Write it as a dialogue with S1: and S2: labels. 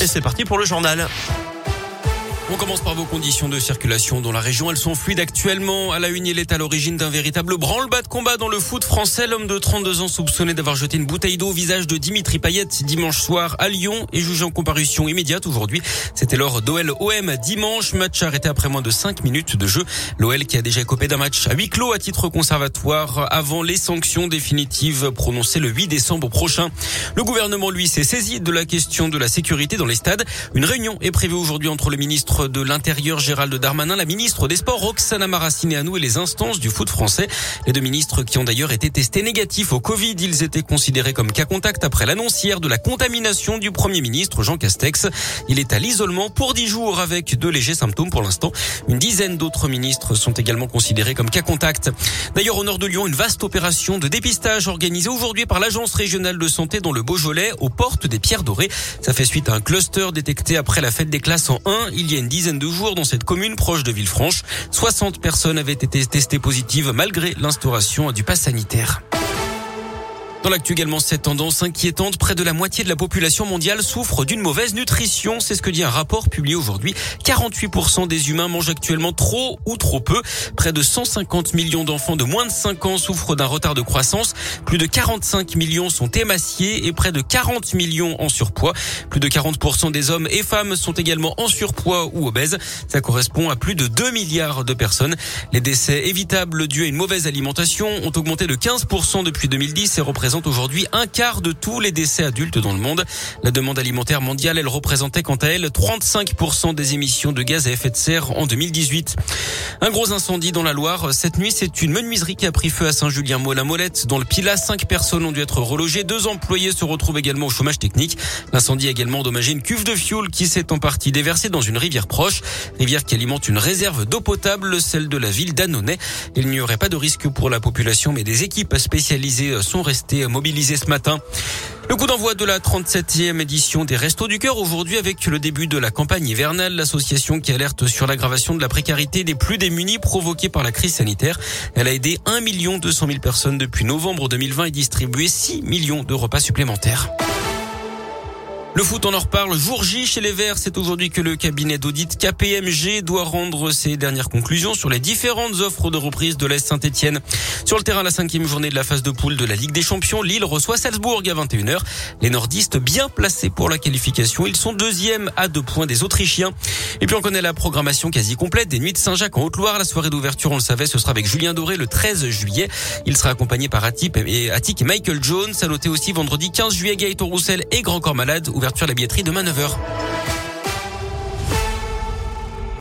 S1: Et c'est parti pour le journal.
S2: On commence par vos conditions de circulation dans la région. Elles sont fluides actuellement. À la une, il est à l'origine d'un véritable branle-bas de combat dans le foot français. L'homme de 32 ans soupçonné d'avoir jeté une bouteille d'eau au visage de Dimitri Payet dimanche soir à Lyon est jugé en comparution immédiate aujourd'hui. C'était lors d'OL OM dimanche. Match arrêté après moins de 5 minutes de jeu. L'OL qui a déjà copé d'un match à huis clos à titre conservatoire avant les sanctions définitives prononcées le 8 décembre prochain. Le gouvernement, lui, s'est saisi de la question de la sécurité dans les stades. Une réunion est prévue aujourd'hui entre le ministre de l'Intérieur Gérald Darmanin, la ministre des Sports Roxana Maracineanu et les instances du foot français. Les deux ministres qui ont d'ailleurs été testés négatifs au Covid, ils étaient considérés comme cas contact après l'annonce hier de la contamination du Premier ministre Jean Castex. Il est à l'isolement pour dix jours avec de légers symptômes pour l'instant. Une dizaine d'autres ministres sont également considérés comme cas contact. D'ailleurs, au nord de Lyon, une vaste opération de dépistage organisée aujourd'hui par l'Agence régionale de santé dans le Beaujolais aux portes des Pierres Dorées. Ça fait suite à un cluster détecté après la fête des classes en 1 il y a une dizaine de jours dans cette commune proche de Villefranche. 60 personnes avaient été testées positives malgré l'instauration du pass sanitaire. Dans l'actu également, cette tendance inquiétante, près de la moitié de la population mondiale souffre d'une mauvaise nutrition. C'est ce que dit un rapport publié aujourd'hui. 48% des humains mangent actuellement trop ou trop peu. Près de 150 millions d'enfants de moins de 5 ans souffrent d'un retard de croissance. Plus de 45 millions sont émaciés et près de 40 millions en surpoids. Plus de 40% des hommes et femmes sont également en surpoids ou obèses. Ça correspond à plus de 2 milliards de personnes. Les décès évitables dus à une mauvaise alimentation ont augmenté de 15% depuis 2010 et représentent aujourd'hui un quart de tous les décès adultes dans le monde. La demande alimentaire mondiale, elle représentait quant à elle 35% des émissions de gaz à effet de serre en 2018. Un gros incendie dans la Loire. Cette nuit, c'est une menuiserie qui a pris feu à Saint-Julien-Molin-Molette. Dans le Pilat, cinq personnes ont dû être relogées. Deux employés se retrouvent également au chômage technique. L'incendie a également endommagé une cuve de fioul qui s'est en partie déversée dans une rivière proche. Rivière qui alimente une réserve d'eau potable, celle de la ville d'Annonay. Il n'y aurait pas de risque pour la population, mais des équipes spécialisées sont restées mobilisés ce matin. Le coup d'envoi de la 37e édition des Restos du Cœur aujourd'hui avec le début de la campagne hivernale, l'association qui alerte sur l'aggravation de la précarité des plus démunis provoquée par la crise sanitaire. Elle a aidé 1 200 000 personnes depuis novembre 2020 et distribué 6 millions de repas supplémentaires. Le foot, on en reparle. Jour J chez les Verts, c'est aujourd'hui que le cabinet d'audit KPMG doit rendre ses dernières conclusions sur les différentes offres de reprise de l'Est Saint-Etienne. Sur le terrain, la cinquième journée de la phase de poule de la Ligue des Champions, Lille reçoit Salzbourg à 21h. Les nordistes bien placés pour la qualification. Ils sont deuxièmes à deux points des Autrichiens. Et puis on connaît la programmation quasi complète des Nuits de Saint-Jacques en Haute-Loire. La soirée d'ouverture, on le savait, ce sera avec Julien Doré le 13 juillet. Il sera accompagné par Atip et et Michael Jones. À aussi vendredi 15 juillet, Gaëtan Roussel et Grand Corps Malade Ouverture de la billetterie demain 9h.